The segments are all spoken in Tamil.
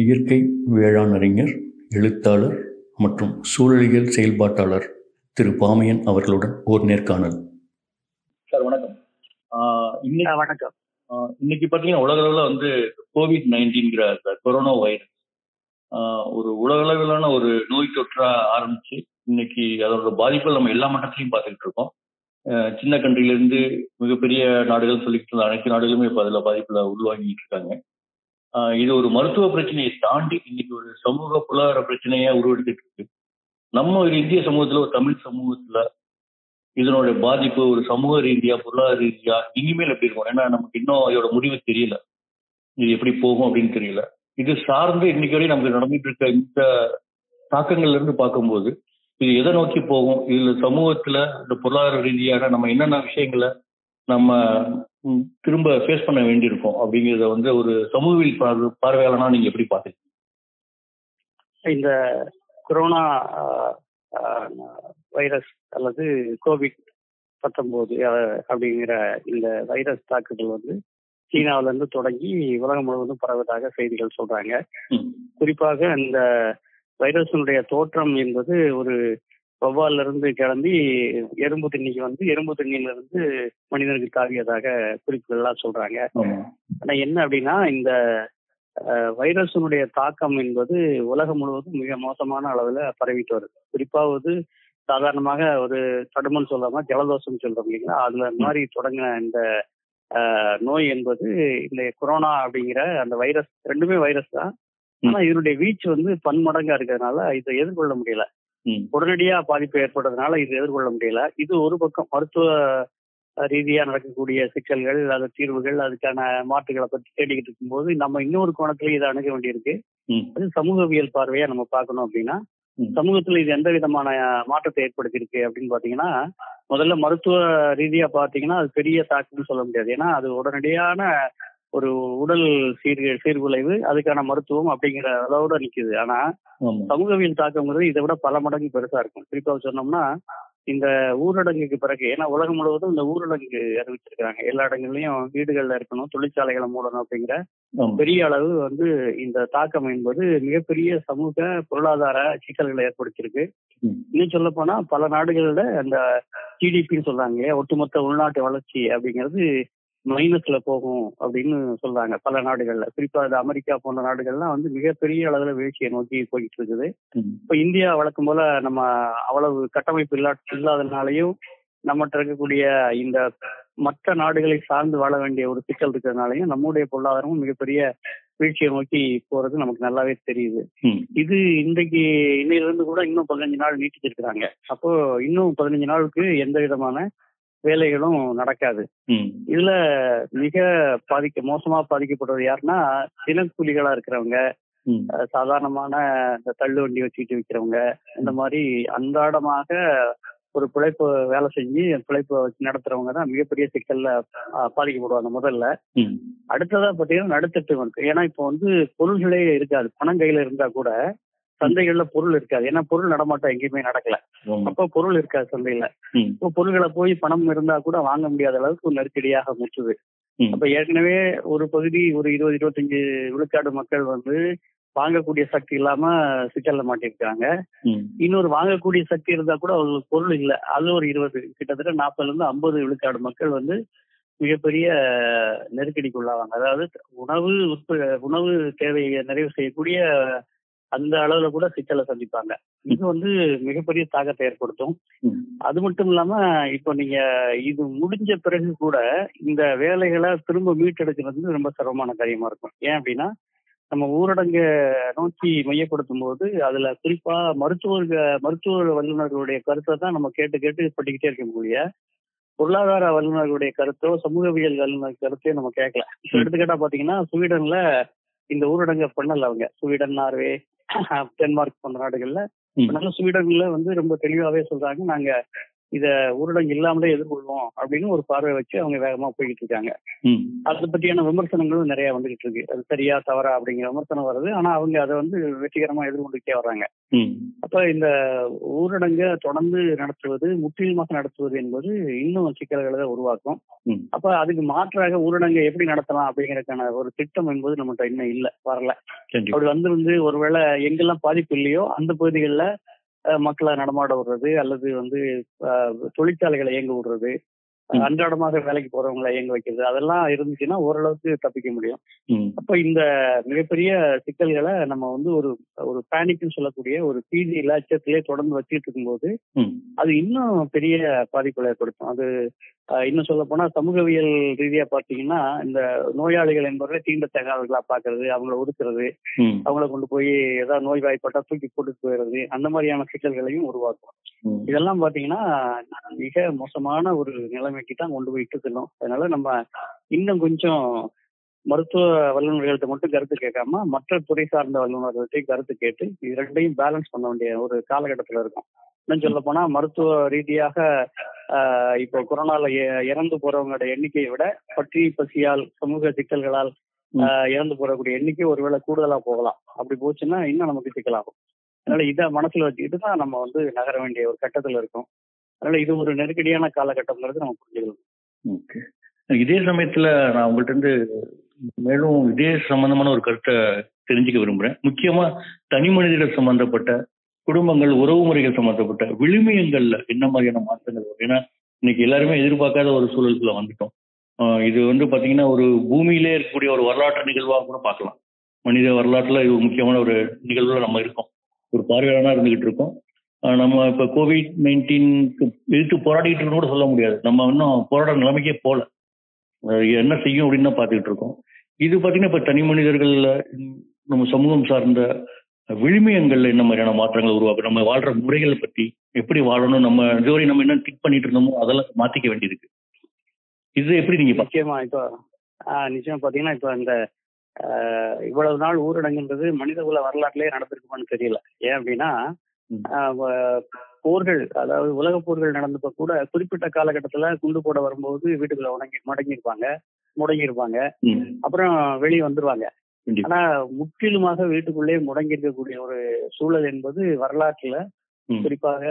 இயற்கை வேளாண் அறிஞர் எழுத்தாளர் மற்றும் சூழலியல் செயல்பாட்டாளர் திரு பாமையன் அவர்களுடன் ஓர் நேர்காணல். சார் வணக்கம். இன்னைக்கு ஆ, வணக்கம். இன்னைக்கு பார்த்தீங்கன்னா உலக அளவில் வந்து கோவிட் நைன்டீன்கிற அந்த கொரோனா வைரஸ் ஒரு உலக அளவிலான ஒரு நோய் தொற்றா ஆரம்பிச்சு இன்னைக்கு அதோட பாதிப்புகள் நம்ம எல்லா மட்டத்திலையும் பார்த்துக்கிட்டு இருக்கோம். சின்ன கண்ட்ரில இருந்து மிகப்பெரிய நாடுகள் சொல்லிக்கிட்டு இருந்த அனைத்து நாடுகளுமே இப்போ அதில் பாதிப்புல உருவாகிட்டு இருக்காங்க. இது ஒரு மருத்துவ பிரச்சனையை தாண்டி இன்னைக்கு ஒரு சமூக பொருளாதார பிரச்சனையா உருவெடுத்துட்டு இருக்கு. நம்ம ஒரு இந்திய சமூகத்துல ஒரு தமிழ் சமூகத்துல இதனுடைய பாதிப்பு ஒரு சமூக ரீதியா பொருளாதார ரீதியா இனிமேல் எப்படி இருக்கும்? ஏன்னா நமக்கு இன்னும் இதோட முடிவு தெரியல. இது எப்படி போகும் அப்படின்னு தெரியல. இது சார்ந்து இன்னைக்கு வரையும் நமக்கு நடந்துட்டு இருக்க இந்த தாக்கங்கள்ல இருந்து பார்க்கும்போது இது எதை நோக்கி போகும்? இதுல சமூகத்துல இந்த பொருளாதார ரீதியான நம்ம என்னென்ன விஷயங்களை நம்ம திரும்ப ஃபேஸ் பண்ண வேண்டியிருக்கும் அப்படிங்கிறத வந்து ஒரு சமூகவியல் பார்வை- பார்வையாளனா நீங்க எப்படி பாத்தீங்க இந்த கொரோனா வைரஸ் அல்லது கோவிட் பத்தொன்பது அப்படிங்கிற இந்த வைரஸ் தாக்குதல் வந்து சீனாவுல இருந்து தொடங்கி உலகம் முழுவதும் பரவதாக செய்திகள் சொல்றாங்க. குறிப்பாக இந்த வைரஸினுடைய தோற்றம் என்பது ஒரு வௌவால்ல இருந்து கிளம்பி எறும்பு தண்ணிக்கு வந்து எறும்பு தண்ணியில இருந்து மனிதனுக்கு தாவியதாக குறிப்புகள் எல்லாம் சொல்றாங்க. ஆனா என்ன அப்படின்னா இந்த வைரஸினுடைய தாக்கம் என்பது உலகம் முழுவதும் மிக மோசமான அளவுல பரவிட்டு வருது. குறிப்பாவது சாதாரணமாக ஒரு தடுமன் சொல்லாம ஜலதோஷம் சொல்றோம் இல்லைங்களா? அதுல மாதிரி தொடங்கின இந்த நோய் என்பது இந்த கொரோனா அப்படிங்கிற அந்த வைரஸ் ரெண்டுமே வைரஸ் தான். ஆனா இதனுடைய வீச்சு வந்து பன்மடங்கா இருக்கிறதுனால இதை எதிர்கொள்ள முடியல. உடனடியா பாதிப்பு ஏற்படுறதுனால இது எதிர்கொள்ள முடியல. இது ஒரு பக்கம் மருத்துவ ரீதியா நடக்கக்கூடிய சிக்கல்கள் அது தீர்வுகள் அதுக்கான மாற்றுகளை பற்றி தேடிக்கிட்டு இருக்கும்போது நம்ம இன்னொரு கோணத்துல இதை அணுக வேண்டியிருக்கு. அது சமூகவியல் பார்வையா நம்ம பார்க்கணும் அப்படின்னா. சமூகத்துல இது எந்த விதமான மாற்றத்தை ஏற்படுத்தியிருக்கு அப்படின்னு பாத்தீங்கன்னா முதல்ல மருத்துவ ரீதியா பாத்தீங்கன்னா அது பெரிய தாக்கம்னு சொல்ல முடியாது. ஏன்னா அது உடனடியான ஒரு உடல் சீர் சீர்குலைவு அதுக்கான மருத்துவம் அப்படிங்கிற அளவோட நிக்குது ஆனா. சமூகவியல் தாக்கம்ங்கிறது இதை விட பல மடங்கு பெருசா இருக்கும் குறிப்பாக சொன்னோம்னா இந்த ஊரடங்குக்கு பிறகு ஏன்னா உலகம் முழுவதும் இந்த ஊரடங்கு அறிவிச்சிருக்காங்க எல்லா இடங்கள்லயும் வீடுகள்ல இருக்கணும் தொழிற்சாலைகளை மூடணும் அப்படிங்கிற. பெரிய அளவு வந்து இந்த தாக்கம் என்பது மிகப்பெரிய சமூக பொருளாதார சிக்கல்களை ஏற்படுத்தியிருக்கு. இன்னும் சொல்ல போனா பல நாடுகளோட அந்த ஜிடிபின்னு சொல்றாங்க ஒட்டுமொத்த உள்நாட்டு வளர்ச்சி அப்படிங்கிறது மைனஸ்ல போகும் அப்படின்னு சொல்றாங்க. பல நாடுகள்ல. குறிப்பா அது அமெரிக்கா போன்ற நாடுகள்லாம் வந்து மிகப்பெரிய அளவுல வீழ்ச்சியை நோக்கி போயிட்டு இருக்குது இப்ப இந்தியா வழக்கம் போல நம்ம அவ்வளவு கட்டமைப்பு இல்லா இல்லாதனாலையும் நம்மகிட்ட இருக்கக்கூடிய இந்த மற்ற நாடுகளை சார்ந்து வாழ வேண்டிய ஒரு சிக்கல் இருக்கிறதுனாலையும் நம்முடைய பொருளாதாரமும் மிகப்பெரிய வீழ்ச்சியை நோக்கி போறது நமக்கு நல்லாவே தெரியுது. இது இன்றைக்கு இன்னையில இருந்து கூட இன்னும் பதினஞ்சு நாள் நீட்டிச்சிருக்கிறாங்க. அப்போ இன்னும் பதினஞ்சு நாளுக்கு எந்த விதமான வேலைகளும் நடக்காது. இதுல மிக பாதிக்க மோசமா பாதிக்கப்படுறது யாருன்னா தினக்கூலிகளா இருக்கிறவங்க சாதாரணமான இந்த தள்ளு வண்டி வச்சுக்கிட்டு விற்கிறவங்க இந்த மாதிரி அன்றாடமாக ஒரு பிழைப்பு வேலை செஞ்சு பிழைப்பை வச்சு நடத்துறவங்க தான் மிகப்பெரிய சிக்கல்ல பாதிக்கப்படுவாங்க முதல்ல. அடுத்ததா பாத்தீங்கன்னா நடுத்தட்டு இருக்கு ஏன்னா இப்போ வந்து பொருள்களே இருக்காது. பணம் கையில இருந்தா கூட சந்தைகள்ல பொருள் இருக்காது. ஏன்னா பொருள் நடமாட்டம் எங்கேயுமே நடக்கல. அப்போ பொருள் இருக்காது சந்தையில. இப்போ பொருள்களை போய் பணம் இருந்தா கூட வாங்க முடியாத அளவுக்கு நெருக்கடியாக முற்றுது. அப்ப ஏற்கனவே ஒரு பகுதி ஒரு இருபது இருபத்தஞ்சு விழுக்காடு மக்கள் வந்து வாங்கக்கூடிய சக்தி இல்லாம சிக்கல்ல மாட்டிருக்காங்க. இன்னொரு வாங்கக்கூடிய சக்தி இருந்தா கூட அவங்களுக்கு பொருள் இல்ல. அது ஒரு இருபது கிட்டத்தட்ட நாற்பதுல இருந்து ஐம்பது விழுக்காடு மக்கள் வந்து மிகப்பெரிய நெருக்கடிக்கு உள்ளாவாங்க அதாவது உணவு உற்ப உணவு தேவையை நிறைவு செய்யக்கூடிய அந்த அளவுல கூட சிக்கலை சந்திப்பாங்க. இது வந்து மிகப்பெரிய தாக்கத்தை ஏற்படுத்தும். அது மட்டும் இல்லாம இப்போ நீங்க இது முடிஞ்ச பிறகு கூட இந்த வேலைகளை திரும்ப மீட்டெடுக்கிறது வந்து ரொம்ப சிரமமான காரியமா இருக்கும். ஏன் அப்படின்னா நம்ம ஊரடங்கு நோக்கி மையப்படுத்தும் போது அதுல குறிப்பா மருத்துவ மருத்துவ வல்லுநர்களுடைய கருத்தை தான் நம்ம கேட்டு கேட்டு படிக்கிட்டே இருக்க முடிய பொருளாதார வல்லுநர்களுடைய கருத்தோ சமூகவியல் வல்லுநர் கருத்தையோ நம்ம கேட்கல. எடுத்துக்கிட்டா பாத்தீங்கன்னா ஸ்வீடன்ல இந்த ஊரடங்கை பண்ணல அவங்க. ஸ்வீடன் நார்வே டென்மார்க் போன்ற நாடுகள்ல. அதனால ஸ்வீடன்ல வந்து ரொம்ப தெளிவாவே சொல்றாங்க நாங்க இத ஊரடங்கு இல்லாமலே எதிர்கொள்வோம் அப்படின்னு ஒரு பார்வை வச்சு அவங்க வேகமா போய்கிட்டு இருக்காங்க. அதை பற்றியான விமர்சனங்களும் நிறைய வந்துகிட்டு இருக்கு. அது சரியா தவறா அப்படிங்கிற விமர்சனம் வருது. ஆனா அவங்க அதை வந்து வெற்றிகரமா எதிர்கொண்டுட்டே வர்றாங்க. அப்ப இந்த ஊரடங்கை தொடர்ந்து நடத்துவது முற்றிலுமாக நடத்துவது என்பது இன்னும் சிக்கல்களை தான் உருவாக்கும். அப்ப அதுக்கு மாற்றாக ஊரடங்கை எப்படி நடத்தலாம் அப்படிங்கறதுக்கான ஒரு திட்டம் என்பது நம்மகிட்ட இன்னும் இல்ல வரல. அப்படி வந்திருந்து ஒருவேளை எங்கெல்லாம் பாதிப்பு இல்லையோ அந்த பகுதிகளில் மக்களை நடமாட விடுறது அல்லது வந்து தொழிற்சாலைகளை இயங்க விடுறது அன்றாடமாக வேலைக்கு போறவங்களை இயங்க வைக்கிறது. அதெல்லாம் இருந்துச்சுன்னா ஓரளவுக்கு தப்பிக்க முடியும். அப்ப இந்த மிகப்பெரிய சிக்கல்களை நம்ம வந்து ஒரு ஒரு பேனிக்னு சொல்லக்கூடிய ஒரு பீதி இலாச்சத்திலே தொடர்ந்து வச்சுட்டு இருக்கும்போது அது இன்னும் பெரிய பாதிப்புகளை ஏற்படுத்தும். அது இன்னும் சொல்ல போனா சமூகவியல் ரீதியா பாத்தீங்கன்னா இந்த நோயாளிகள் என்பவர்களை தீண்டத்தகாதவர்களா பாக்குறது அவங்கள ஒதுக்குறது அவங்கள கொண்டு போய் ஏதாவது நோய் வாய்ப்பட்டா தூக்கி போட்டு போயிடுறது அந்த மாதிரியான சிக்கல்களையும் உருவாக்கும். இதெல்லாம் பாத்தீங்கன்னா மிக மோசமான ஒரு நிலைமைக்கு தான் கொண்டு போயிட்டு செல்லும். அதனால நம்ம இன்னும் கொஞ்சம் மருத்துவ வல்லுநர்கள்ட்ட மட்டும் கருத்து கேட்காம மற்ற துறை சார்ந்த வல்லுநர்கள்ட்டையும் கருத்து கேட்டு இது ரெண்டையும் பேலன்ஸ் பண்ண வேண்டிய ஒரு காலகட்டத்துல இருக்கும். இன்னும் சொல்ல போனா மருத்துவ ரீதியாக இப்போ கொரோனால இறந்து போறவங்களோட எண்ணிக்கையை விட பற்றி பசியால் சமூக சிக்கல்களால் இறந்து போறக்கூடிய எண்ணிக்கை ஒருவேளை கூடுதலா போகலாம். அப்படி போச்சுன்னா இன்னும் நமக்கு சிக்கலாகும். அதனால இதை மனசுல வச்சுக்கிட்டு தான் நம்ம வந்து நகர வேண்டிய ஒரு கட்டத்துல இருக்கோம். அதனால இது ஒரு நெருக்கடியான காலகட்டம்ங்கிறது நம்ம புரிஞ்சுக்கணும். ஓகே. இதே சமயத்துல நான் உங்கள்கிட்ட இருந்து மேலும் இதே சம்பந்தமான ஒரு கருத்தை தெரிஞ்சுக்க விரும்புறேன். முக்கியமா தனி மனிதர்கள் சம்பந்தப்பட்ட குடும்பங்கள் உறவு முறைகள் சம்பந்தப்பட்ட விழுமியங்கள்ல என்ன மாதிரியான மாற்றங்கள் வரும்? ஏன்னா இன்னைக்கு எல்லாருமே எதிர்பார்க்காத ஒரு சூழலுக்குள்ள வந்துட்டோம். இது வந்து பாத்தீங்கன்னா ஒரு பூமியிலே இருக்கக்கூடிய ஒரு வரலாற்று நிகழ்வாக கூட பார்க்கலாம். மனித வரலாற்றுல இது முக்கியமான ஒரு நிகழ்வுல நம்ம இருக்கோம். ஒரு பார்வையாளனா இருந்துகிட்டு இருக்கோம். நம்ம இப்ப கோவிட் நைன்டீனுக்கு எதிர்த்து போராடிட்டு கூட சொல்ல முடியாது. நம்ம இன்னும் போராட நிலைமைக்கே போல. என்ன செய்யும் அப்படின்னு தான் பார்த்துக்கிட்டு இருக்கோம். இது பார்த்தீங்கன்னா இப்போ தனி மனிதர்களில் நம்ம சமூகம் சார்ந்த விழுமியங்கள்ல என்ன மாதிரியான மாற்றங்கள் உருவாக்கும் நம்ம வாழ்ற முறைகளை பத்தி எப்படி வாழணும் நம்ம இதுவரை நம்ம என்ன திக் பண்ணிட்டு இருந்தோமோ அதெல்லாம் மாத்திக்க வேண்டியிருக்கு. இது எப்படி நீங்க பா- நிச்சயமா இப்போ ஆஹ், நிச்சயமா பாத்தீங்கன்னா இப்போ இந்த இவ்வளவு நாள் ஊரடங்குன்றது மனித மனிதகுல வரலாற்றிலே நடந்திருக்குமான்னு தெரியல. ஏன் அப்படின்னா போர்கள் அதாவது உலக போர்கள் நடந்தப்ப கூட குறிப்பிட்ட காலகட்டத்துல குண்டு போட வரும்போது வீட்டுக்குள்ள உடங்கி மடங்கியிருப்பாங்க முடங்கியிருப்பாங்க ம், அப்புறம் வெளியே வந்துருவாங்க. ஆனா முற்றிலுமாக வீட்டுக்குள்ளே முடங்கி இருக்கக்கூடிய ஒரு சூழல் என்பது வரலாற்றுல குறிப்பாக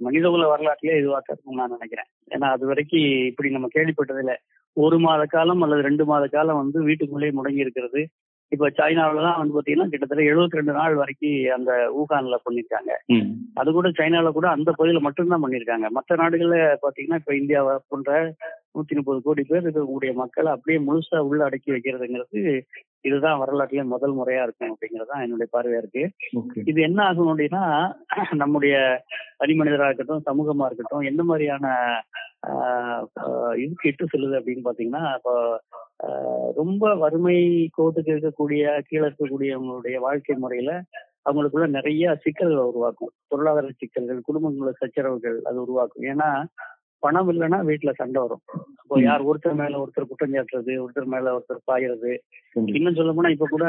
மனிதகுல வரலாற்றிலே இதுவாக இருக்கும் நான் நினைக்கிறேன். ஏன்னா அது வரைக்கும் இப்படி நம்ம கேள்விப்பட்டதில்ல. ஒரு மாத காலம் அல்லது ரெண்டு மாத காலம் வந்து வீட்டுக்குள்ளே முடங்கி இருக்கிறது இப்ப சைனாவில தான் வந்து பாத்தீங்கன்னா கிட்டத்தட்ட 72 ரெண்டு நாள் வரைக்கும் அந்த ஊகான்ல பண்ணிருக்காங்க அது கூட சைனால கூட அந்த பகுதியில மட்டும்தான் பண்ணிருக்காங்க மற்ற நாடுகள்ல பாத்தீங்கன்னா இப்ப இந்தியாவை போன்ற நூத்தி முப்பது கோடி பேர் இருக்கக்கூடிய மக்களை அப்படியே முழுசா உள்ள அடக்கி வைக்கிறதுங்கிறது இதுதான் வரலாற்றுல முதல் முறையா இருக்கும் அப்படிங்கிறது தான் என்னுடைய பார்வையா இருக்கு. இது என்ன ஆகும் அப்படின்னா நம்முடைய தனி மனிதராக இருக்கட்டும் சமூகமா இருக்கட்டும் எந்த மாதிரியான இதுக்கு இட்டு செல்லுது அப்படின்னு பாத்தீங்கன்னா இப்போ ரொம்ப வறுமை கோட்டுக்கு இருக்கக்கூடிய கீழே இருக்கக்கூடியவங்களுடைய வாழ்க்கை முறையில அவங்களுக்குள்ள நிறைய சிக்கல்கள் உருவாக்கும் பொருளாதார சிக்கல்கள் குடும்பங்கள சச்சரவுகள் அது உருவாக்கும் ஏன்னா பணம் இல்லைன்னா வீட்டுல சண்டை வரும் அப்போ ம். யார் ஒருத்தர் மேல ஒருத்தர் குற்றம் சாட்டுறது ஒருத்தர் மேல ஒருத்தர் பாயிறது. இன்னும் சொல்ல போனா இப்ப கூட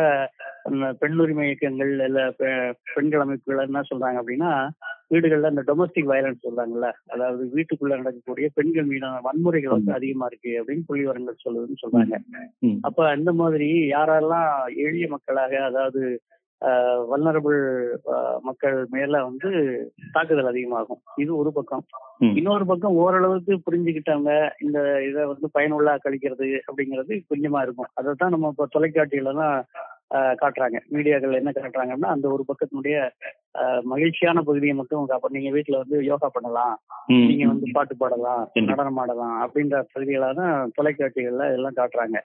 அந்த பெண் உரிமை இயக்கங்கள் இல்ல பெண்கள் அமைப்புகள் என்ன சொல்றாங்க அப்படின்னா வீடுகள்ல இந்த டொமஸ்டிக் வயலன்ஸ் சொல்றாங்கல்ல அதாவது வீட்டுக்குள்ள நடக்கக்கூடிய பெண்கள் மீதான வன்முறைகள் வந்து அதிகமா இருக்கு அப்படின்னு புள்ளி விவரங்கள் சொல்லுதுன்னு சொல்றாங்க. அப்ப அந்த மாதிரி யாரெல்லாம் எளிய மக்களாக அதாவது வல்னரபிள் மக்கள் மேல வந்து தாக்குதல் அதிகமாகும். இது ஒரு பக்கம். இன்னொரு பக்கம் ஓரளவுக்கு புரிஞ்சுக்கிட்டவங்க இந்த இதை வந்து பயனுள்ளா கழிக்கிறது அப்படிங்கிறது கொஞ்சமா இருக்கும். அதை தான் நம்ம இப்போ தொலைக்காட்சியில தான் காட்டுறாங்க. மீடியாக்கள் என்ன காட்டுறாங்கன்னா அந்த ஒரு பக்கத்தினுடைய மகிழ்ச்சியான பகுதியை மட்டும் காப்ப நீங்க வீட்டுல வந்து யோகா பண்ணலாம். நீங்க வந்து பாட்டு பாடலாம். நடனம் ஆடலாம் அப்படின்ற பகுதிகளா தான் தொலைக்காட்சிகள்ல எல்லாம் காட்டுறாங்க.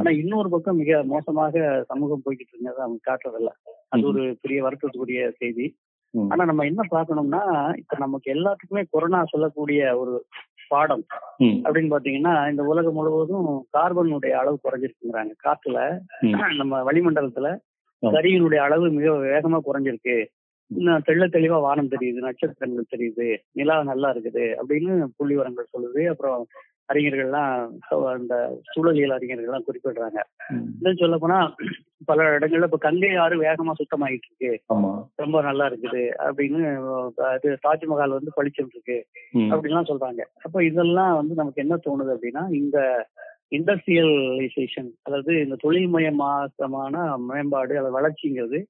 ஆனா இன்னொரு பக்கம் மிக மோசமாக சமூகம் போய்கிட்டு இருந்ததை அவங்க காட்டுறதில்ல. அது ஒரு பெரிய வருத்தத்துக்குரிய செய்தி. ஆனா நம்ம என்ன பார்க்கணும்னா இப்ப நமக்கு எல்லாத்துக்குமே கொரோனா சொல்லக்கூடிய ஒரு பாடம் அப்படின்னு பாத்தீங்கன்னா இந்த உலகம் முழுவதும் கார்பனுடைய அளவு குறைஞ்சிருக்குங்கிறாங்க காற்றுல. நம்ம வளிமண்டலத்துல ஆமா. கரியினுடைய அளவு மிக வேகமா குறைஞ்சிருக்கு தெள்ள தெளிவா வானம் தெரியுது நட்சத்திரங்கள் தெரியுது நிலா நல்லா இருக்குது அப்படின்னு புள்ளி விவரங்கள் சொல்லுது அப்புறம் அறிஞர்கள்லாம் அந்த சூழலியல் அறிஞர்கள்லாம் குறிப்பிடுறாங்க ம். இன்னும் சொல்ல போனா பல இடங்கள்ல இப்ப கங்கை ஆறு வேகமா சுத்தமாயிட்டு இருக்கு ரொம்ப நல்லா இருக்குது. அப்படின்னு அஹ், இது தாஜ்மஹால் வந்து பளிச்சுட்டு இருக்கு. அப்படின்லாம் சொல்றாங்க. அப்ப இதெல்லாம் வந்து நமக்கு என்ன தோணுது அப்படின்னா இந்த இண்டஸ்ட்ரியலைசேஷன் அதாவது இந்த தொழில்மயமாக்கமான மேம்பாடு அல்லது வளர்ச்சிங்கிறது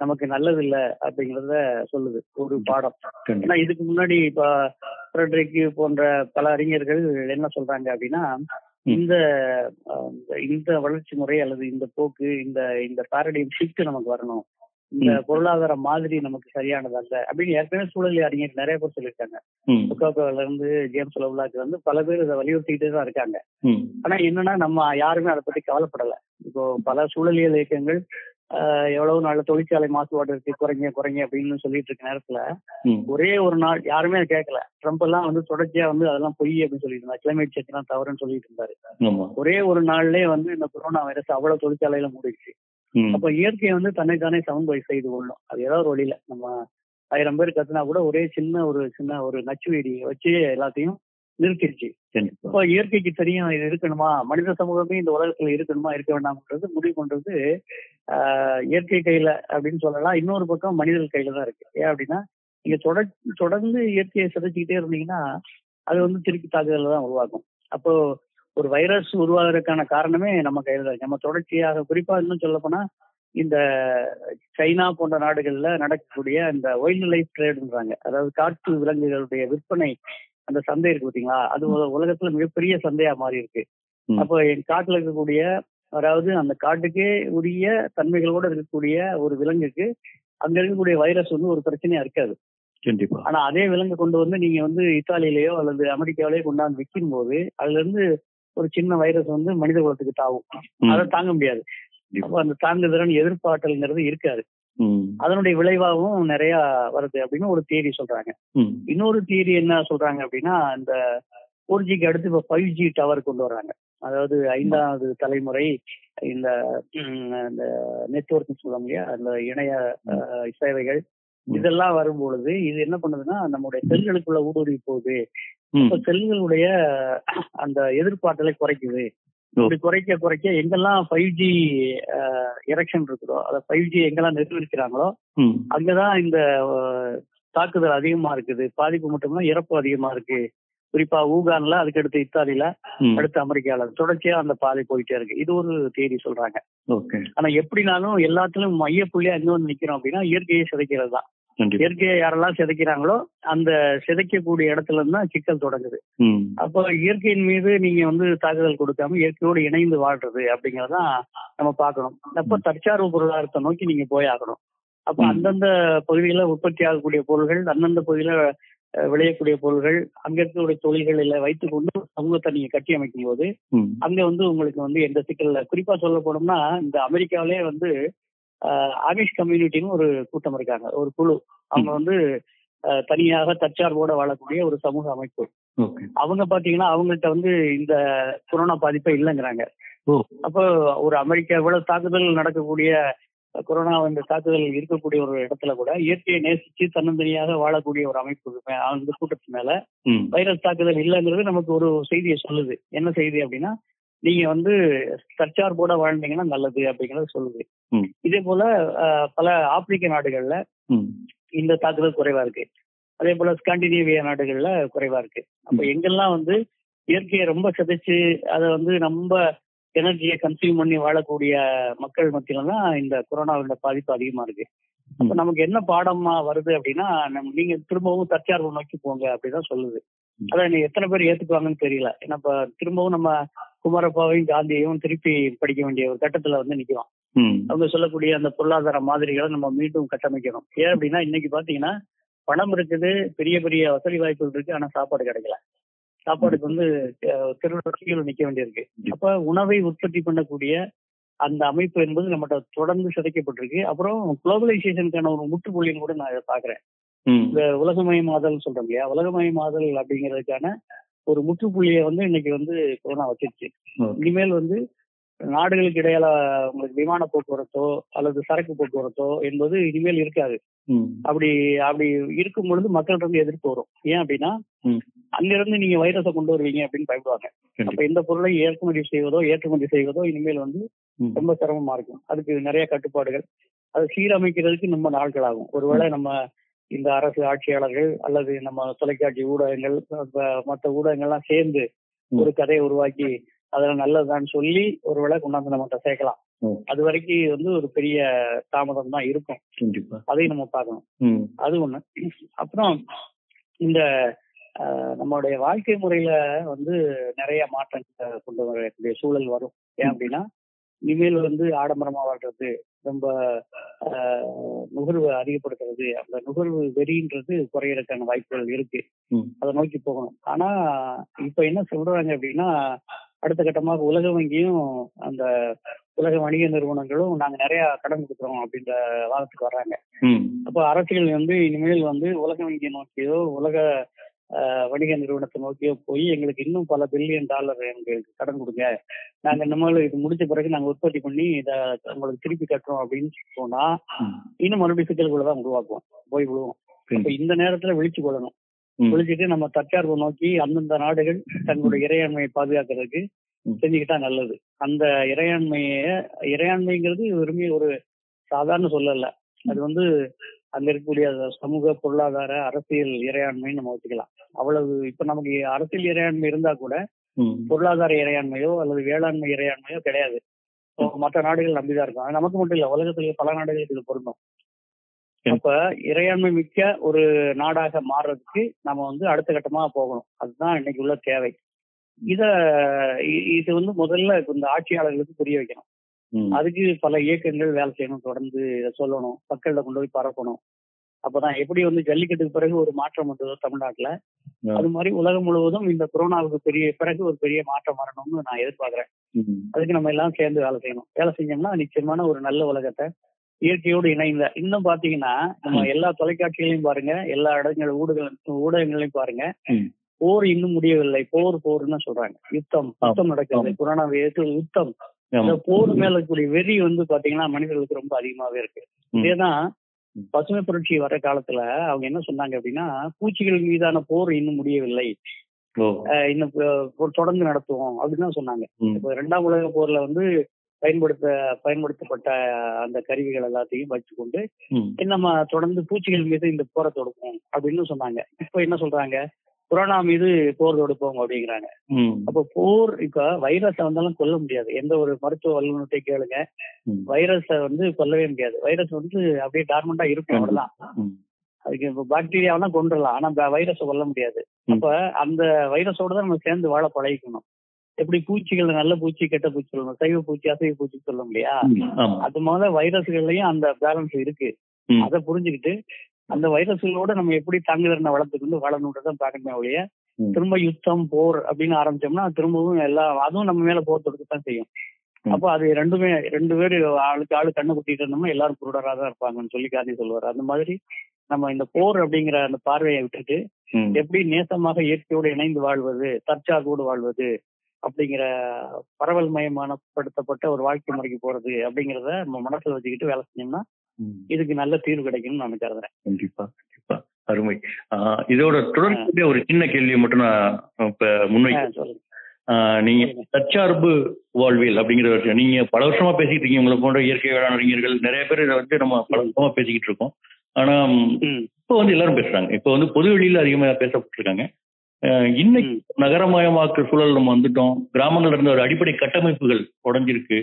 நமக்கு நல்லது இல்ல அப்படிங்கறத சொல்லுது ஒரு பாடம். ஏன்னா இதுக்கு முன்னாடி இப்ப ஃப்ரெட்ரிக் போன்ற பல அறிஞர்கள் என்ன சொல்றாங்க அப்படின்னா இந்த இந்த வளர்ச்சி முறை அல்லது இந்த போக்கு இந்த இந்த பாரடைம் ஷிஃப்ட் நமக்கு வரணும் இந்த. பொருளாதார மாதிரி நமக்கு சரியானதல்ல அப்படின்னு ஏற்கனவே சூழல் அறிஞர் நிறைய பேர் சொல்லியிருக்காங்க ம். புக்காக்கோல இருந்து ஜேம்ஸ் லவ்லாக்கு வந்து பல பேர் இதை வலியுறுத்திக்கிட்டே தான் இருக்காங்க. ஆனா என்னன்னா நம்ம யாருமே அதை பத்தி கவலைப்படல இப்போ பல சூழலியல் இயக்கங்கள் எவ்வளவு நாள் தொழிற்சாலை மாசுபாடு இருக்கு குறைங்க குறைங்க அப்படின்னு சொல்லிட்டு இருக்க நேரத்துல. ஒரே ஒரு நாள் யாருமே அதை கேட்கல. ட்ரம்ப் எல்லாம் வந்து தொடர்ச்சியா வந்து அதெல்லாம் பொய் அப்படின்னு சொல்லிட்டு இருந்தாரு. கிளைமேட் சேஞ்ச் எல்லாம் தவறுன்னு சொல்லிட்டு இருந்தாரு. ஒரே ஒரு நாள்லயே வந்து இந்த கொரோனா வைரஸ் அவ்வளவு தொழிற்சாலையில மூடிடுச்சு. ம். அப்ப இயற்கை வந்து தன்னைத்தானே சமன்பை செய்து கொள்ளும். அது ஏதாவது ஒரு வழியில நம்ம ஆயிரம் பேர் கத்துனா கூட ஒரே சின்ன ஒரு சின்ன ஒரு நச்சு வெடியை வச்சு எல்லாத்தையும் நிறுத்திடுச்சு. இப்போ இயற்கைக்கு தெரியும் இது இருக்கணுமா? மனித சமூகமே இந்த உலகத்துல இருக்கணுமா இருக்க வேண்டாம்ன்றது முடிவு பண்றது இயற்கை கையில அப்படின்னு சொல்லலாம். இன்னொரு பக்கம் மனிதர்கள் கையில தான் இருக்கு. ஏன் அப்படின்னா நீங்க தொடர் தொடர்ந்து இயற்கையை சிதைச்சிக்கிட்டே இருந்தீங்கன்னா அது வந்து திருப்பி தாக்குதல தான் உருவாக்கும் அப்போ ஒரு வைரஸ் உருவாகிறதுக்கான காரணமே நம்ம கையில தான் நம்ம தொடர்ச்சியாக குறிப்பா இன்னும் சொல்ல போனா இந்த சைனா போன்ற நாடுகள்ல நடக்கக்கூடிய இந்த வைல்ட் லைஃப் ட்ரேடுன்றாங்க. அதாவது காட்டு விலங்குகளுடைய விற்பனை அந்த சந்தை இருக்கு பாத்தீங்களா? அது உல- உலகத்துல மிகப்பெரிய சந்தையா மாறி இருக்கு. அப்போ என் காட்டுல இருக்கக்கூடிய அதாவது அந்த காட்டுக்கே உரிய தன்மைகளோட இருக்கக்கூடிய ஒரு விலங்குக்கு அங்க இருக்கக்கூடிய வைரஸ் வந்து ஒரு பிரச்சனையா இருக்காது. கண்டிப்பா. ஆனா அதே விலங்கு கொண்டு வந்து நீங்க வந்து இத்தாலியிலயோ அல்லது அமெரிக்காவிலேயோ கொண்டாந்து விற்கும் போது அதுல இருந்து ஒரு சின்ன வைரஸ் வந்து மனித குலத்துக்கு தாவும். அதை தாங்க முடியாது. அப்போ அந்த தாங்குதிறன் எதிர்பார்த்தல்ங்கிறது இருக்காது. அதனுடைய விளைவாகவும் நிறைய வருது அப்படின்னு ஒரு தியரி சொல்றாங்க. இன்னொரு தியரி என்ன சொல்றாங்க அப்படின்னா இந்த ஃபோர் ஜிக்கு அடுத்து இப்போ ஃபைவ் ஜி டவர் கொண்டு வர்றாங்க. அதாவது ஐந்தாவது தலைமுறை இந்த இந்த நெட்ஒர்க் சொல்லுவாங்க இல்லையா அந்த இணைய சேவைகள். இதெல்லாம் வரும்பொழுது இது என்ன பண்ணுதுன்னா நம்முடைய செல்களுக்குள்ள ஊடுருவி போகுது. செல்களுடைய அந்த எதிர்பார்த்தலை குறைக்குது. இப்படி குறைக்க குறைக்க எங்கெல்லாம் ஃபைவ் ஜி எரெக்ஷன் இருக்குதோ அதை ஃபைவ் ஜி எங்கெல்லாம் நிர்வகிக்கிறாங்களோ. அங்கதான் இந்த தாக்குதல் அதிகமா இருக்குது. பாதிப்பு மட்டும்தான் இறப்பு அதிகமா இருக்கு. குறிப்பா ஊகான்ல அதுக்கடுத்து இத்தாலியில. அடுத்து அமெரிக்கால. தொடர்ச்சியா அந்த பாதை போயிட்டே இருக்கு. இது ஒரு தேதி சொல்றாங்க. ஆனா எப்படினாலும் எல்லாத்துலயும் மைய புள்ளியா வந்து நிக்கிறோம் அப்படின்னா இயற்கையை சிதைக்கிறது தான் இயற்கையை யாரெல்லாம் சிதைக்கிறாங்களோ அந்த சிதைக்கக்கூடிய இடத்துல இருந்து சிக்கல் தொடங்குது. அப்போ இயற்கையின் மீது நீங்க வந்து தாக்குதல் கொடுக்காம இயற்கையோடு இணைந்து வாழ்றது அப்படிங்கறதான் நம்ம பார்க்கணும் அப்ப தற்சார்பு பொருளாதாரத்தை நோக்கி நீங்க போய் ஆகணும் அப்ப. அந்தந்த பகுதியில உற்பத்தி ஆகக்கூடிய பொருள்கள் அந்தந்த பகுதியில விளையக்கூடிய பொருள்கள் அங்க இருக்கக்கூடிய தொழில்களில் வைத்துக் கொண்டு சமூகத்தை நீங்க கட்டி அமைக்கும் போது. அங்க வந்து உங்களுக்கு வந்து எந்த சிக்கல் குறிப்பா சொல்ல போனோம்னா இந்த அமெரிக்காவிலே வந்து ஆமிஷ் கம்யூனிட்டின்னு ஒரு கூட்டம் இருக்காங்க. ஒரு குழு. அவங்க வந்து தனியாக தற்சார்போட வாழக்கூடிய ஒரு சமூக அமைப்பு. அவங்க பாத்தீங்கன்னா அவங்கள்ட்ட வந்து இந்த கொரோனா பாதிப்பே இல்லைங்கிறாங்க. அப்போ ஒரு அமெரிக்கா இவ்வளவு தாக்குதல் நடக்கக்கூடிய கொரோனா இந்த தாக்குதல் இருக்கக்கூடிய ஒரு இடத்துல கூட இயற்கையை நேசிச்சு தன்னந்தனியாக வாழக்கூடிய ஒரு அமைப்பு அந்த கூட்டத்து மேல. வைரஸ் தாக்குதல் இல்லைங்கிறது நமக்கு ஒரு செய்தியை சொல்லுது. என்ன செய்தி அப்படின்னா நீங்க வந்து தற்சார்போட வாழ்ந்தீங்கன்னா நல்லது அப்படிங்கறது சொல்லுது. இதே போல பல ஆப்பிரிக்க நாடுகள்ல. இந்த தாக்குதல் குறைவா இருக்கு. அதே போல ஸ்காண்டினேவியா நாடுகள்ல குறைவா இருக்கு. அப்ப எங்கெல்லாம் வந்து இயற்கையை ரொம்ப சிதைச்சு அதை வந்து ரொம்ப எனர்ஜியை கன்சியூம் பண்ணி வாழக்கூடிய மக்கள் மத்தியில தான் இந்த கொரோனாவோட பாதிப்பு அதிகமா இருக்கு. அப்ப நமக்கு என்ன பாடமா வருது அப்படின்னா நம்ம நீங்க திரும்பவும் தற்சார்பு நோக்கி போங்க அப்படிதான் சொல்லுது. அதான் எத்தனை பேர் ஏத்துக்குவாங்கன்னு தெரியல. ஏன்னா இப்ப திரும்பவும் நம்ம குமாரப்பாவையும் காந்தியையும் திருப்பி படிக்க வேண்டிய ஒரு கட்டத்துல வந்து நிக்கிறோம். அவங்க சொல்லக்கூடிய அந்த பொருளாதார மாதிரிகளை நம்ம மீண்டும் கட்டமைக்கணும். ஏன் அப்படின்னா இன்னைக்கு பாத்தீங்கன்னா பணம் இருக்குது பெரிய பெரிய வசதி வாய்ப்புகள் இருக்கு ஆனா சாப்பாடு கிடைக்கல. சாப்பாடுக்கு வந்து திருவிழா நிக்க வேண்டியிருக்கு. அப்ப உணவை உற்பத்தி பண்ணக்கூடிய அந்த அமைப்பு என்பது நம்மகிட்ட தொடர்ந்து சிதைக்கப்பட்டிருக்கு. அப்புறம் குளோபலைசேஷனுக்கான ஒரு முற்றுப்புள்ளின்னு கூட நான் பாக்குறேன். இந்த உலகமயமாதல் சொல்றோம் இல்லையா? உலகமயமாதல் அப்படிங்கிறதுக்கான ஒரு முற்றுப்புள்ளியை வந்து இன்னைக்கு வந்து கொரோனா வச்சிருச்சு. இனிமேல் வந்து நாடுகளுக்கு இடையில உங்களுக்கு விமான போக்குவரத்தோ அல்லது சரக்கு போக்குவரத்தோ என்பது இனிமேல் இருக்காது. அப்படி அப்படி இருக்கும் பொழுது மக்கள்கிட்ட இருந்து எதிர்ப்பு வரும். ஏன் அப்படின்னா. அங்கிருந்து நீங்க வைரஸை கொண்டு வருவீங்க அப்படின்னு பயப்படுவாங்க. அப்ப இந்த பொருளை இறக்குமதி செய்வதோ ஏற்றுமதி செய்வதோ இனிமேல் வந்து. ரொம்ப சிரமமா இருக்கும். அதுக்கு நிறைய கட்டுப்பாடுகள். அதை சீரமைக்கிறதுக்கு ரொம்ப நாட்கள் ஆகும். ஒருவேளை நம்ம இந்த அரசு ஆட்சியாளர்கள் அல்லது நம்ம தொலைக்காட்சி ஊடகங்கள் மற்ற ஊடகங்கள்லாம் சேர்ந்து. ஒரு கதையை உருவாக்கி அதெல்லாம் நல்லதுதான்னு சொல்லி ஒருவேளை கொண்டாந்து நம்மகிட்ட சேர்க்கலாம். அது வரைக்கும் வந்து ஒரு பெரிய தாமதம் தான் இருக்கும். அதையும் நம்ம பார்க்கணும். அது ஒண்ணு. அப்புறம் இந்த நம்மளுடைய வாழ்க்கை முறையில வந்து நிறைய மாற்றங்களை கொண்டு வரக்கூடிய சூழல் வரும். ஏன் அப்படின்னா இனிமேல் வந்து ஆடம்பரமா வாழ்றது ரொம்ப அஹ், நுகர்வு அதிகப்படுத்துறது. அந்த நுகர்வு வெறின்றது குறையறதுக்கான வாய்ப்புகள் இருக்கு. அதை நோக்கி போகணும். ஆனா இப்ப என்ன சொல்றாங்க அப்படின்னா அடுத்த கட்டமாக உலக வங்கியும் அந்த உலக வணிக நிறுவனங்களும் நாங்க நிறைய கடன் கொடுக்குறோம் அப்படின்ற வாதத்துக்கு வர்றாங்க. அப்ப அரசியல் வந்து இனிமேல் வந்து உலக வங்கியை நோக்கியோ உலக வணிக நிறுவனத்தை நோக்கியோ போய் எங்களுக்கு இன்னும் பல பில்லியன் டாலர் எங்களுக்கு கடன் கொடுங்க. நாங்க நம்மளும் இது முடிச்ச பிறகு நாங்க உற்பத்தி பண்ணி இதை உங்களுக்கு திருப்பி கட்டுறோம் அப்படின்னு போனா. இன்னும் மறுபடியும் சிக்கல்களை தான் உருவாக்குவோம். போய் விழுவோம். அப்ப இந்த நேரத்துல விழிச்சு கொள்ளணும். விழிச்சுட்டு நம்ம தற்சார்பு நோக்கி அந்தந்த நாடுகள் தங்களுடைய இறையாண்மையை பாதுகாக்கிறதுக்கு. செஞ்சுக்கிட்டா நல்லது. அந்த இறையாண்மைய இறையாண்மைங்கிறது விரும்பி ஒரு சாதாரண சொல்லல அது வந்து அங்க இருக்கக்கூடிய சமூக பொருளாதார அரசியல் இறையாண்மைன்னு நம்ம வச்சுக்கலாம் அவ்வளவு இப்ப நமக்கு அரசியல் இறையாண்மை இருந்தா கூட பொருளாதார இறையாண்மையோ அல்லது வேளாண்மை இறையாண்மையோ கிடையாது. மற்ற நாடுகள் நம்பிதான் இருக்கும். நமக்கு மட்டும் இல்ல உலகத்துல பல நாடுகளுக்கு இது பொருந்தும். அப்ப இறையாண்மை மிக்க ஒரு நாடாக மாறுறதுக்கு நம்ம வந்து அடுத்த கட்டமா போகணும். அதுதான் இன்னைக்கு உள்ள தேவை. இத இது வந்து முதல்ல இந்த ஆட்சியாளர்களுக்கு புரிய வைக்கணும். அதுக்கு பல இயக்கங்கள் வேலை செய்யணும் தொடர்ந்து இதை சொல்லணும் மக்கள்கிட்ட கொண்டு போய் பரப்பணும். அப்பதான் எப்படி வந்து ஜல்லிக்கட்டுக்கு பிறகு ஒரு மாற்றம் வந்ததோ தமிழ்நாட்டுல. அது மாதிரி உலகம் முழுவதும் இந்த கொரோனாவுக்கு பெரிய பிறகு ஒரு பெரிய மாற்றம் வரணும்னு நான் எதிர்பார்க்கிறேன். அதுக்கு நம்ம எல்லாம் சேர்ந்து வேலை செய்யணும். வேலை செஞ்சோம்னா நிச்சயமான ஒரு நல்ல உலகத்தை இயற்கையோடு இணைந்த. இன்னும் பாத்தீங்கன்னா நம்ம எல்லா தொலைக்காட்சிகளையும் பாருங்க எல்லா இடங்கள் ஊடக ஊடகங்களையும் பாருங்க. போர் இன்னும் முடியவில்லை. போர் போர்னு சொல்றாங்க. யுத்தம் யுத்தம் நடக்குது கொரோனா யுத்தம். ஆமா இந்த போர் மேல இருக்கக்கூடிய வெறி வந்து பாத்தீங்கன்னா மனிதர்களுக்கு ரொம்ப அதிகமாவே இருக்கு. இதேதான். பசுமை புரட்சி வர காலத்துல அவங்க என்ன சொன்னாங்க அப்படின்னா பூச்சிகள் மீதான போர் இன்னும் முடியவில்லை. இன்னும் தொடர்ந்து நடத்துவோம் அப்படின்னு தான் சொன்னாங்க. இப்போ இரண்டாம் உலக போர்ல வந்து பயன்படுத்த பயன்படுத்தப்பட்ட அந்த கருவிகள் எல்லாத்தையும் வச்சுக்கொண்டு நம்ம தொடர்ந்து பூச்சிகள் மீது இந்த போரை தொடுப்போம் அப்படின்னு சொன்னாங்க. இப்போ என்ன சொல்றாங்க? கொரோனா மீது போர் தொடுப்போம் அப்படிங்கிறாங்க. அப்ப போர் இப்ப வைரஸை வந்தாலும் கொல்ல முடியாது. எந்த ஒரு மருத்துவ வல்லுநர்கிட்ட கேளுங்க. வைரஸை வந்து கொல்லவே முடியாது. வைரஸ் வந்து அப்படியே டார்மெண்டா இருக்கும் அவ்வளவுதான். அதுக்கு பாக்டீரியாவெல்லாம் கொண்டுடலாம். ஆனா வைரஸை கொல்ல முடியாது. அப்ப அந்த வைரஸோட தான் நம்ம சேர்ந்து வாழ பழகிக்கணும். எப்படி பூச்சிகள் நல்ல பூச்சி கெட்ட பூச்சி சொல்லணும் சைவ பூச்சி அசைவ பூச்சி சொல்ல முடியா? அது மாதிரி வைரஸ்கள்லயும் அந்த பேலன்ஸ் இருக்கு. அதை புரிஞ்சுக்கிட்டு அந்த வைரஸ்களோட நம்ம எப்படி தாங்குதிறனை வளர்த்துக்கொண்டு வாழணுன்றதான் பார்க்கணுமே ஒழிய. திரும்ப யுத்தம் போர் அப்படின்னு ஆரம்பிச்சோம்னா திரும்பவும் எல்லாம் அதுவும் நம்ம மேல போர் தொடுக்கத்தான் செய்யும். அப்போ அது ரெண்டுமே ரெண்டு பேர் ஆளுக்கு ஆளு கண்ணு குத்திட்டு இருந்தோம்னா எல்லாரும் குருடரா தான் இருப்பாங்கன்னு சொல்லி காந்தி சொல்லுவார் அந்த மாதிரி நம்ம இந்த போர் அப்படிங்கிற அந்த பார்வையை விட்டுட்டு எப்படி நேசமாக இயற்கையோடு இணைந்து வாழ்வது தற்சார்போடு வாழ்வது அப்படிங்கிற பரவல் மயமானப்படுத்தப்பட்ட ஒரு வாழ்க்கை முறைக்கு போறது அப்படிங்கிறத நம்ம மனசுல வச்சுக்கிட்டு வேலை செஞ்சோம்னா இதுக்கு நல்ல தீர்வு கிடைக்கும்னு நான் கருதுறேன். கண்டிப்பா கண்டிப்பா. அருமை. இதோட தொடர்புடைய ஒரு சின்ன கேள்வியை மட்டும் நான் இப்ப முன்வைக்க நீங்க தற்சார்பு வாழ்வியல் அப்படிங்கிற. நீங்க பல வருஷமா பேசிட்டு இருக்கீங்க. உங்களை போன்ற இயற்கை வேளாண் அறிஞர்கள் நிறைய பேர் இதை வந்து நம்ம பல வருஷமா பேசிக்கிட்டு இருக்கோம். ஆனா இப்போ வந்து எல்லாரும் பேசுறாங்க. இப்போ வந்து பொது வெளியில அதிகமா பேசப்பட்டிருக்காங்க. இன்னைக்கு. நகரமயமாக்கு சூழல் நம்ம வந்துட்டோம். கிராமங்கள்ல இருந்த ஒரு அடிப்படை கட்டமைப்புகள் உடைஞ்சிருக்கு.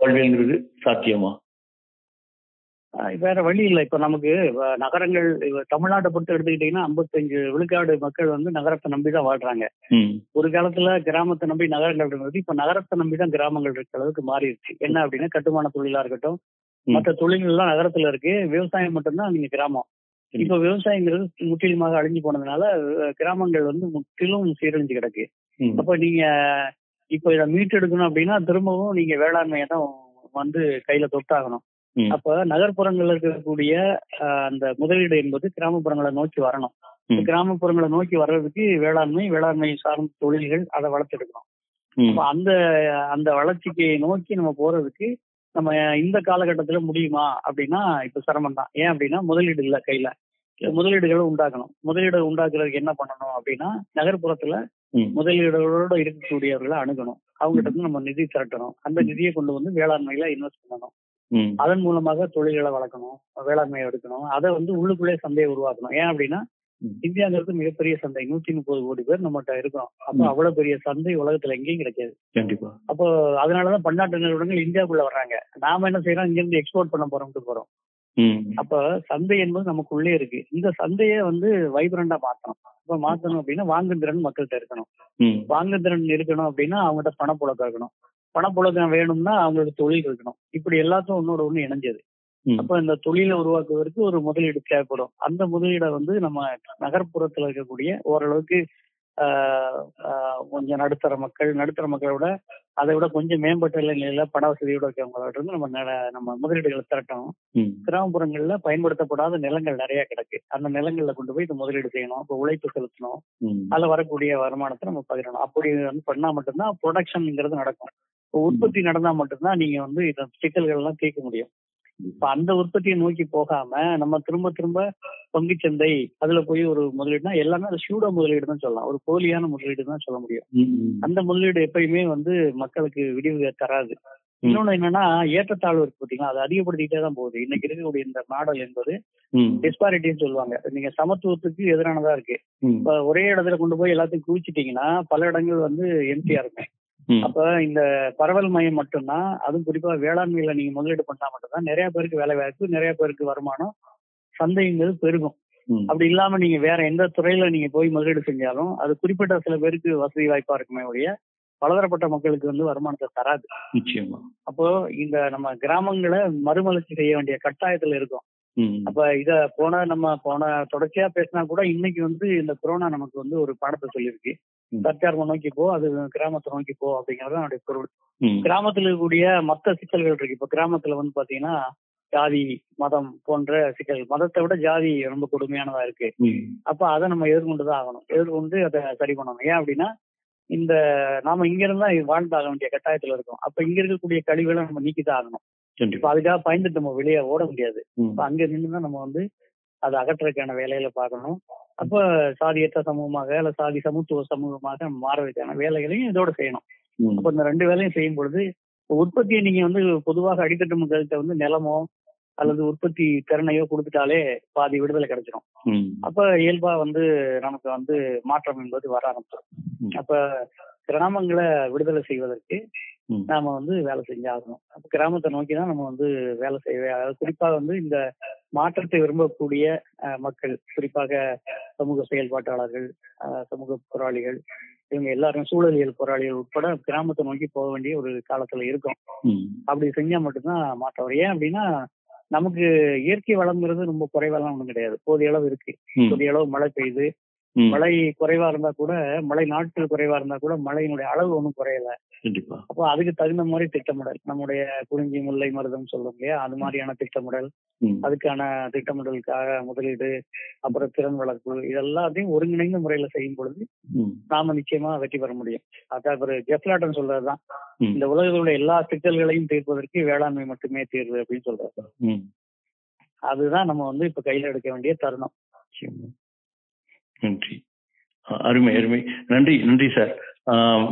வாழ்வியல்ங்கிறது சாத்தியமா? வேற வழி இல்லை. இப்ப நமக்கு நகரங்கள் தமிழ்நாட்டை பொறுத்து எடுத்துக்கிட்டீங்கன்னா 55 விழுக்காடு மக்கள் வந்து நகரத்தை நம்பி தான் வாழ்றாங்க ஒரு காலத்துல கிராமத்தை நம்பி நகரங்கள் இருந்தது. இப்ப நகரத்தை நம்பி தான் கிராமங்கள் இருக்கிற அளவுக்கு மாறிடுச்சு. என்ன அப்படின்னா கட்டுமான தொழிலா இருக்கட்டும். மற்ற தொழில்கள் எல்லாம் நகரத்துல இருக்கு. விவசாயம் மட்டும்தான் நீங்க கிராமம். இப்ப விவசாயங்கிறது முற்றிலுமாக அழிஞ்சு போனதுனால கிராமங்கள் வந்து முற்றிலும் சீரழிஞ்சு கிடக்கு. அப்ப நீங்க இப்ப இதை மீட்டெடுக்கணும் அப்படின்னா திரும்பவும் நீங்க வேளாண்மையை தான் வந்து கையில தொட்டாகணும். அப்ப நகர்ப்புறங்கள்ல இருக்கக்கூடிய அந்த முதலீடு என்பது கிராமப்புறங்களை நோக்கி வரணும். கிராமப்புறங்களை நோக்கி வர்றதுக்கு வேளாண்மை வேளாண்மை சார்ந்த தொழில்கள் அதை வளர்த்தெடுக்கணும். அப்ப அந்த அந்த வளர்ச்சிக்கு நோக்கி நம்ம போறதுக்கு நம்ம இந்த காலகட்டத்துல முடியுமா அப்படின்னா இப்ப சிரமம் தான். ஏன் அப்படின்னா முதலீடு இல்ல கையில. முதலீடுகளை உண்டாக்கணும். முதலீடு உண்டாக்குறதுக்கு என்ன பண்ணணும் அப்படின்னா நகர்ப்புறத்துல. முதலீடுகளோட இருக்கக்கூடியவர்களை அணுகணும். அவங்ககிட்ட இருந்து நம்ம நிதி திரட்டணும். அந்த நிதியை கொண்டு வந்து வேளாண்மையில இன்வெஸ்ட் பண்ணணும். அதன் மூலமாக தொழில்களை வளர்க்கணும் வேளாண்மையை எடுக்கணும். அதை வந்து உள்ளுக்குள்ளே சந்தையை உருவாக்கணும். ஏன் அப்படின்னா. இந்தியாங்கிறது மிகப்பெரிய சந்தை. நூத்தி முப்பது கோடி பேர் நம்மகிட்ட இருக்கோம். அப்போ. அவ்வளவு பெரிய சந்தை உலகத்துல எங்கேயும் கிடைக்காது. கண்டிப்பா. அப்போ அதனாலதான் பன்னாட்டு நிறுவனங்கள் இந்தியாவுக்குள்ள வர்றாங்க. நாம என்ன செய்யறோம்? இங்க இருந்து எக்ஸ்போர்ட் பண்ண போறோம்ட்டு போறோம். அப்ப சந்தை என்பது நமக்குள்ளே இருக்கு. இந்த சந்தையை வந்து வைப்ரண்டா மாத்தணும். இப்ப மாத்தணும் அப்படின்னா வாங்கும் திறன் மக்கள்கிட்ட இருக்கணும். வாங்கும் திறன் இருக்கணும் அப்படின்னா அவங்ககிட்ட பணப்புழக்கம் இருக்கணும். பணப்புழக்கம் வேணும்னா அவங்களுக்கு தொழில் இருக்கணும். இப்படி எல்லாத்தையும் ஒன்னோட ஒண்ணு இணைஞ்சது. அப்ப இந்த தொழிலை உருவாக்குவதற்கு ஒரு முதலீடு தேவைப்படும். அந்த முதலீடை வந்து நம்ம நகர்ப்புறத்துல இருக்கக்கூடிய ஓரளவுக்கு கொஞ்சம் நடுத்தர மக்கள் நடுத்தர மக்களை விட அதை விட கொஞ்சம் மேம்பட்ட நிலையில பண வசதியோட இருக்கவங்களோட இருந்து நம்ம நம்ம முதலீடுகளை திரட்டணும். கிராமப்புறங்கள்ல பயன்படுத்தப்படாத நிலங்கள் நிறைய கிடக்கு. அந்த நிலங்கள்ல கொண்டு போய் இது முதலீடு செய்யணும். அப்போ உழைப்பு செலுத்தணும். அதுல வரக்கூடிய வருமானத்தை நம்ம பகிரணும். அப்படி வந்து பண்ணா மட்டும்தான் ப்ரொடக்ஷன்ங்கிறது நடக்கும். இப்போ உற்பத்தி நடந்தா மட்டும்தான் நீங்க வந்து இந்த சிக்கல்கள் எல்லாம் தீர்க்க முடியும். இப்ப அந்த உற்பத்தியை நோக்கி போகாம நம்ம திரும்ப திரும்ப பங்குச்சந்தை அதுல போய் ஒரு முதலீடுனா எல்லாமே அது சூட முதலீடு தான் சொல்லலாம். ஒரு போலியான முதலீடு தான் சொல்ல முடியும். அந்த முதலீடு எப்பயுமே வந்து மக்களுக்கு விடிவு தராது. இன்னொன்னு என்னன்னா ஏற்றத்தாழ்வு இருக்கு பாத்தீங்களா? அது அதிகப்படுத்திட்டே தான் போகுது. இன்னைக்கு இருக்கக்கூடிய இந்த மாடல் என்பது. டிஸ்பாரிட்டின்னு சொல்லுவாங்க. நீங்க சமத்துவத்துக்கு எதிரானதா இருக்கு. இப்ப ஒரே இடத்துல கொண்டு போய் எல்லாத்தையும் குவிச்சிட்டீங்கன்னா பல இடங்கள் வந்து எம்டியா இருக்கும். அப்ப இந்த பரவல் மையம் மட்டும்தான் அதுவும் குறிப்பா வேளாண்மையில நீங்க முதலீடு பண்ணா மட்டும்தான் நிறைய பேருக்கு வேலை வாய்ப்பு நிறைய பேருக்கு வருமானம் சந்தைங்கிறது பெருகும். அப்படி இல்லாம நீங்க வேற எந்த துறையில நீங்க போய் முதலீடு செஞ்சாலும் அது குறிப்பிட்ட சில பேருக்கு வசதி வாய்ப்பா இருக்குமே ஒழிய பலதரப்பட்ட மக்களுக்கு வந்து வருமானத்தை தராது. நிச்சயமா. அப்போ இந்த நம்ம கிராமங்களை மறுமலர்ச்சி செய்ய வேண்டிய கட்டாயத்துல இருக்கும். அப்ப இத போன நம்ம போன தொடர்ச்சியா பேசினா கூட இன்னைக்கு வந்து இந்த கொரோனா நமக்கு வந்து ஒரு பாடத்தை சொல்லியிருக்கு. ம். தற்கார்பை நோக்கி போ அது கிராமத்தை நோக்கி போ அப்படிங்கறது என்னுடைய பொருள். கிராமத்துல இருக்கக்கூடிய மத்த சிக்கல்கள் இருக்கு. இப்ப கிராமத்துல வந்து பாத்தீங்கன்னா ஜாதி மதம் போன்ற சிக்கல் மதத்தை விட ஜாதி ரொம்ப கொடுமையானதா இருக்கு. அப்ப அதை நம்ம எதிர்கொண்டுதான் ஆகணும். எதிர்கொண்டு அதை சரி பண்ணணும். ஏன் அப்படின்னா இந்த நாம இங்க இருந்தா வாழ்ந்தாக வேண்டிய கட்டாயத்துல இருக்கோம். அப்ப இங்க இருக்கக்கூடிய கழிவுகளை நம்ம நீக்கிதான் ஆகணும். இப்ப அதுக்காக பயந்துட்டு நம்ம வெளியே ஓட முடியாது. இப்ப அங்க நின்று தான் நம்ம வந்து அதை அகற்றுறதுக்கான வேலையில பார்க்கணும். அப்ப சாதியற்ற சமூகமாக இல்ல சாதி சமத்துவ சமூகமாக மாறுவதற்கான வேலைகளையும் இதோட செய்யணும். அப்ப இந்த ரெண்டு வேலையும் செய்யும் பொழுது உற்பத்தியை நீங்க வந்து பொதுவாக அடித்தட்டு மக்கள்கிட்ட வந்து நிலமோ அல்லது உற்பத்தி திறனையோ கொடுத்துட்டாலே பாதி விடுதலை கிடைச்சிடும். அப்ப இயல்பா வந்து நமக்கு வந்து மாற்றம் என்பது வர ஆரம்பிச்சிடும். அப்ப கிராமங்களை விடுதலை செய்வதற்கு. நாம வந்து வேலை செஞ்சாகணும் அப்ப கிராமத்தை நோக்கி தான் நம்ம வந்து வேலை அதாவது குறிப்பா வந்து இந்த மாற்றத்தை விரும்பக்கூடிய மக்கள் குறிப்பாக சமூக செயல்பாட்டாளர்கள் சமூக போராளிகள் இவங்க எல்லாரும் சூழலியல் போராளிகள் உட்பட கிராமத்தை நோக்கி போக வேண்டிய ஒரு காலத்துல இருக்கும். அப்படி செஞ்சா மட்டும்தான் மாற்றம் வரும் ஏன் அப்படின்னா நமக்கு இயற்கை வளம்ங்கிறது ரொம்ப குறைவாலாம் ஒண்ணும் கிடையாது போதிய அளவு இருக்கு. போதிய அளவு மழை பெய்யுது. மழை குறைவா இருந்தா கூட மழை நாட்கள் குறைவா இருந்தா கூட மழையினுடைய அளவு ஒன்றும் குறையல அப்போ அதுக்கு தகுந்த மாதிரி திட்டமிடல் நம்முடைய குறிஞ்சி முல்லை மருதம் சொல்லும் இல்லையா அது மாதிரியான திட்டமிடல். அதுக்கான திட்டமிடலுக்காக முதலீடு அப்புறம் திறன் வளர்ப்பு இதெல்லாத்தையும் ஒருங்கிணைந்த முறையில செய்யும் பொழுது. நாம நிச்சயமா வெற்றி பெற முடியும் அதான் ஒரு ஜெஃப்லாட்டன் சொல்றதுதான். இந்த உலகத்தில் உள்ள எல்லா சிக்கல்களையும் தீர்ப்பதற்கு வேளாண்மை மட்டுமே தீர்வு அப்படின்னு சொல்றாரு. அதுதான் நம்ம வந்து இப்ப கையில எடுக்க வேண்டிய தருணம். நன்றி. அருமை அருமை. நன்றி நன்றி சார்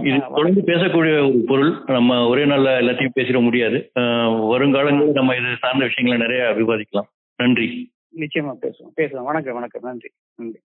இது. தொடர்ந்து பேசக்கூடிய ஒரு பொருள். நம்ம ஒரே நாள்ல எல்லாத்தையும் பேசிட முடியாது. வருங்காலங்களில் நம்ம இது சார்ந்த விஷயங்களை நிறைய விவாதிக்கலாம். நன்றி. நிச்சயமா பேசுவோம். பேசுவோம். வணக்கம் வணக்கம். நன்றி. நன்றி.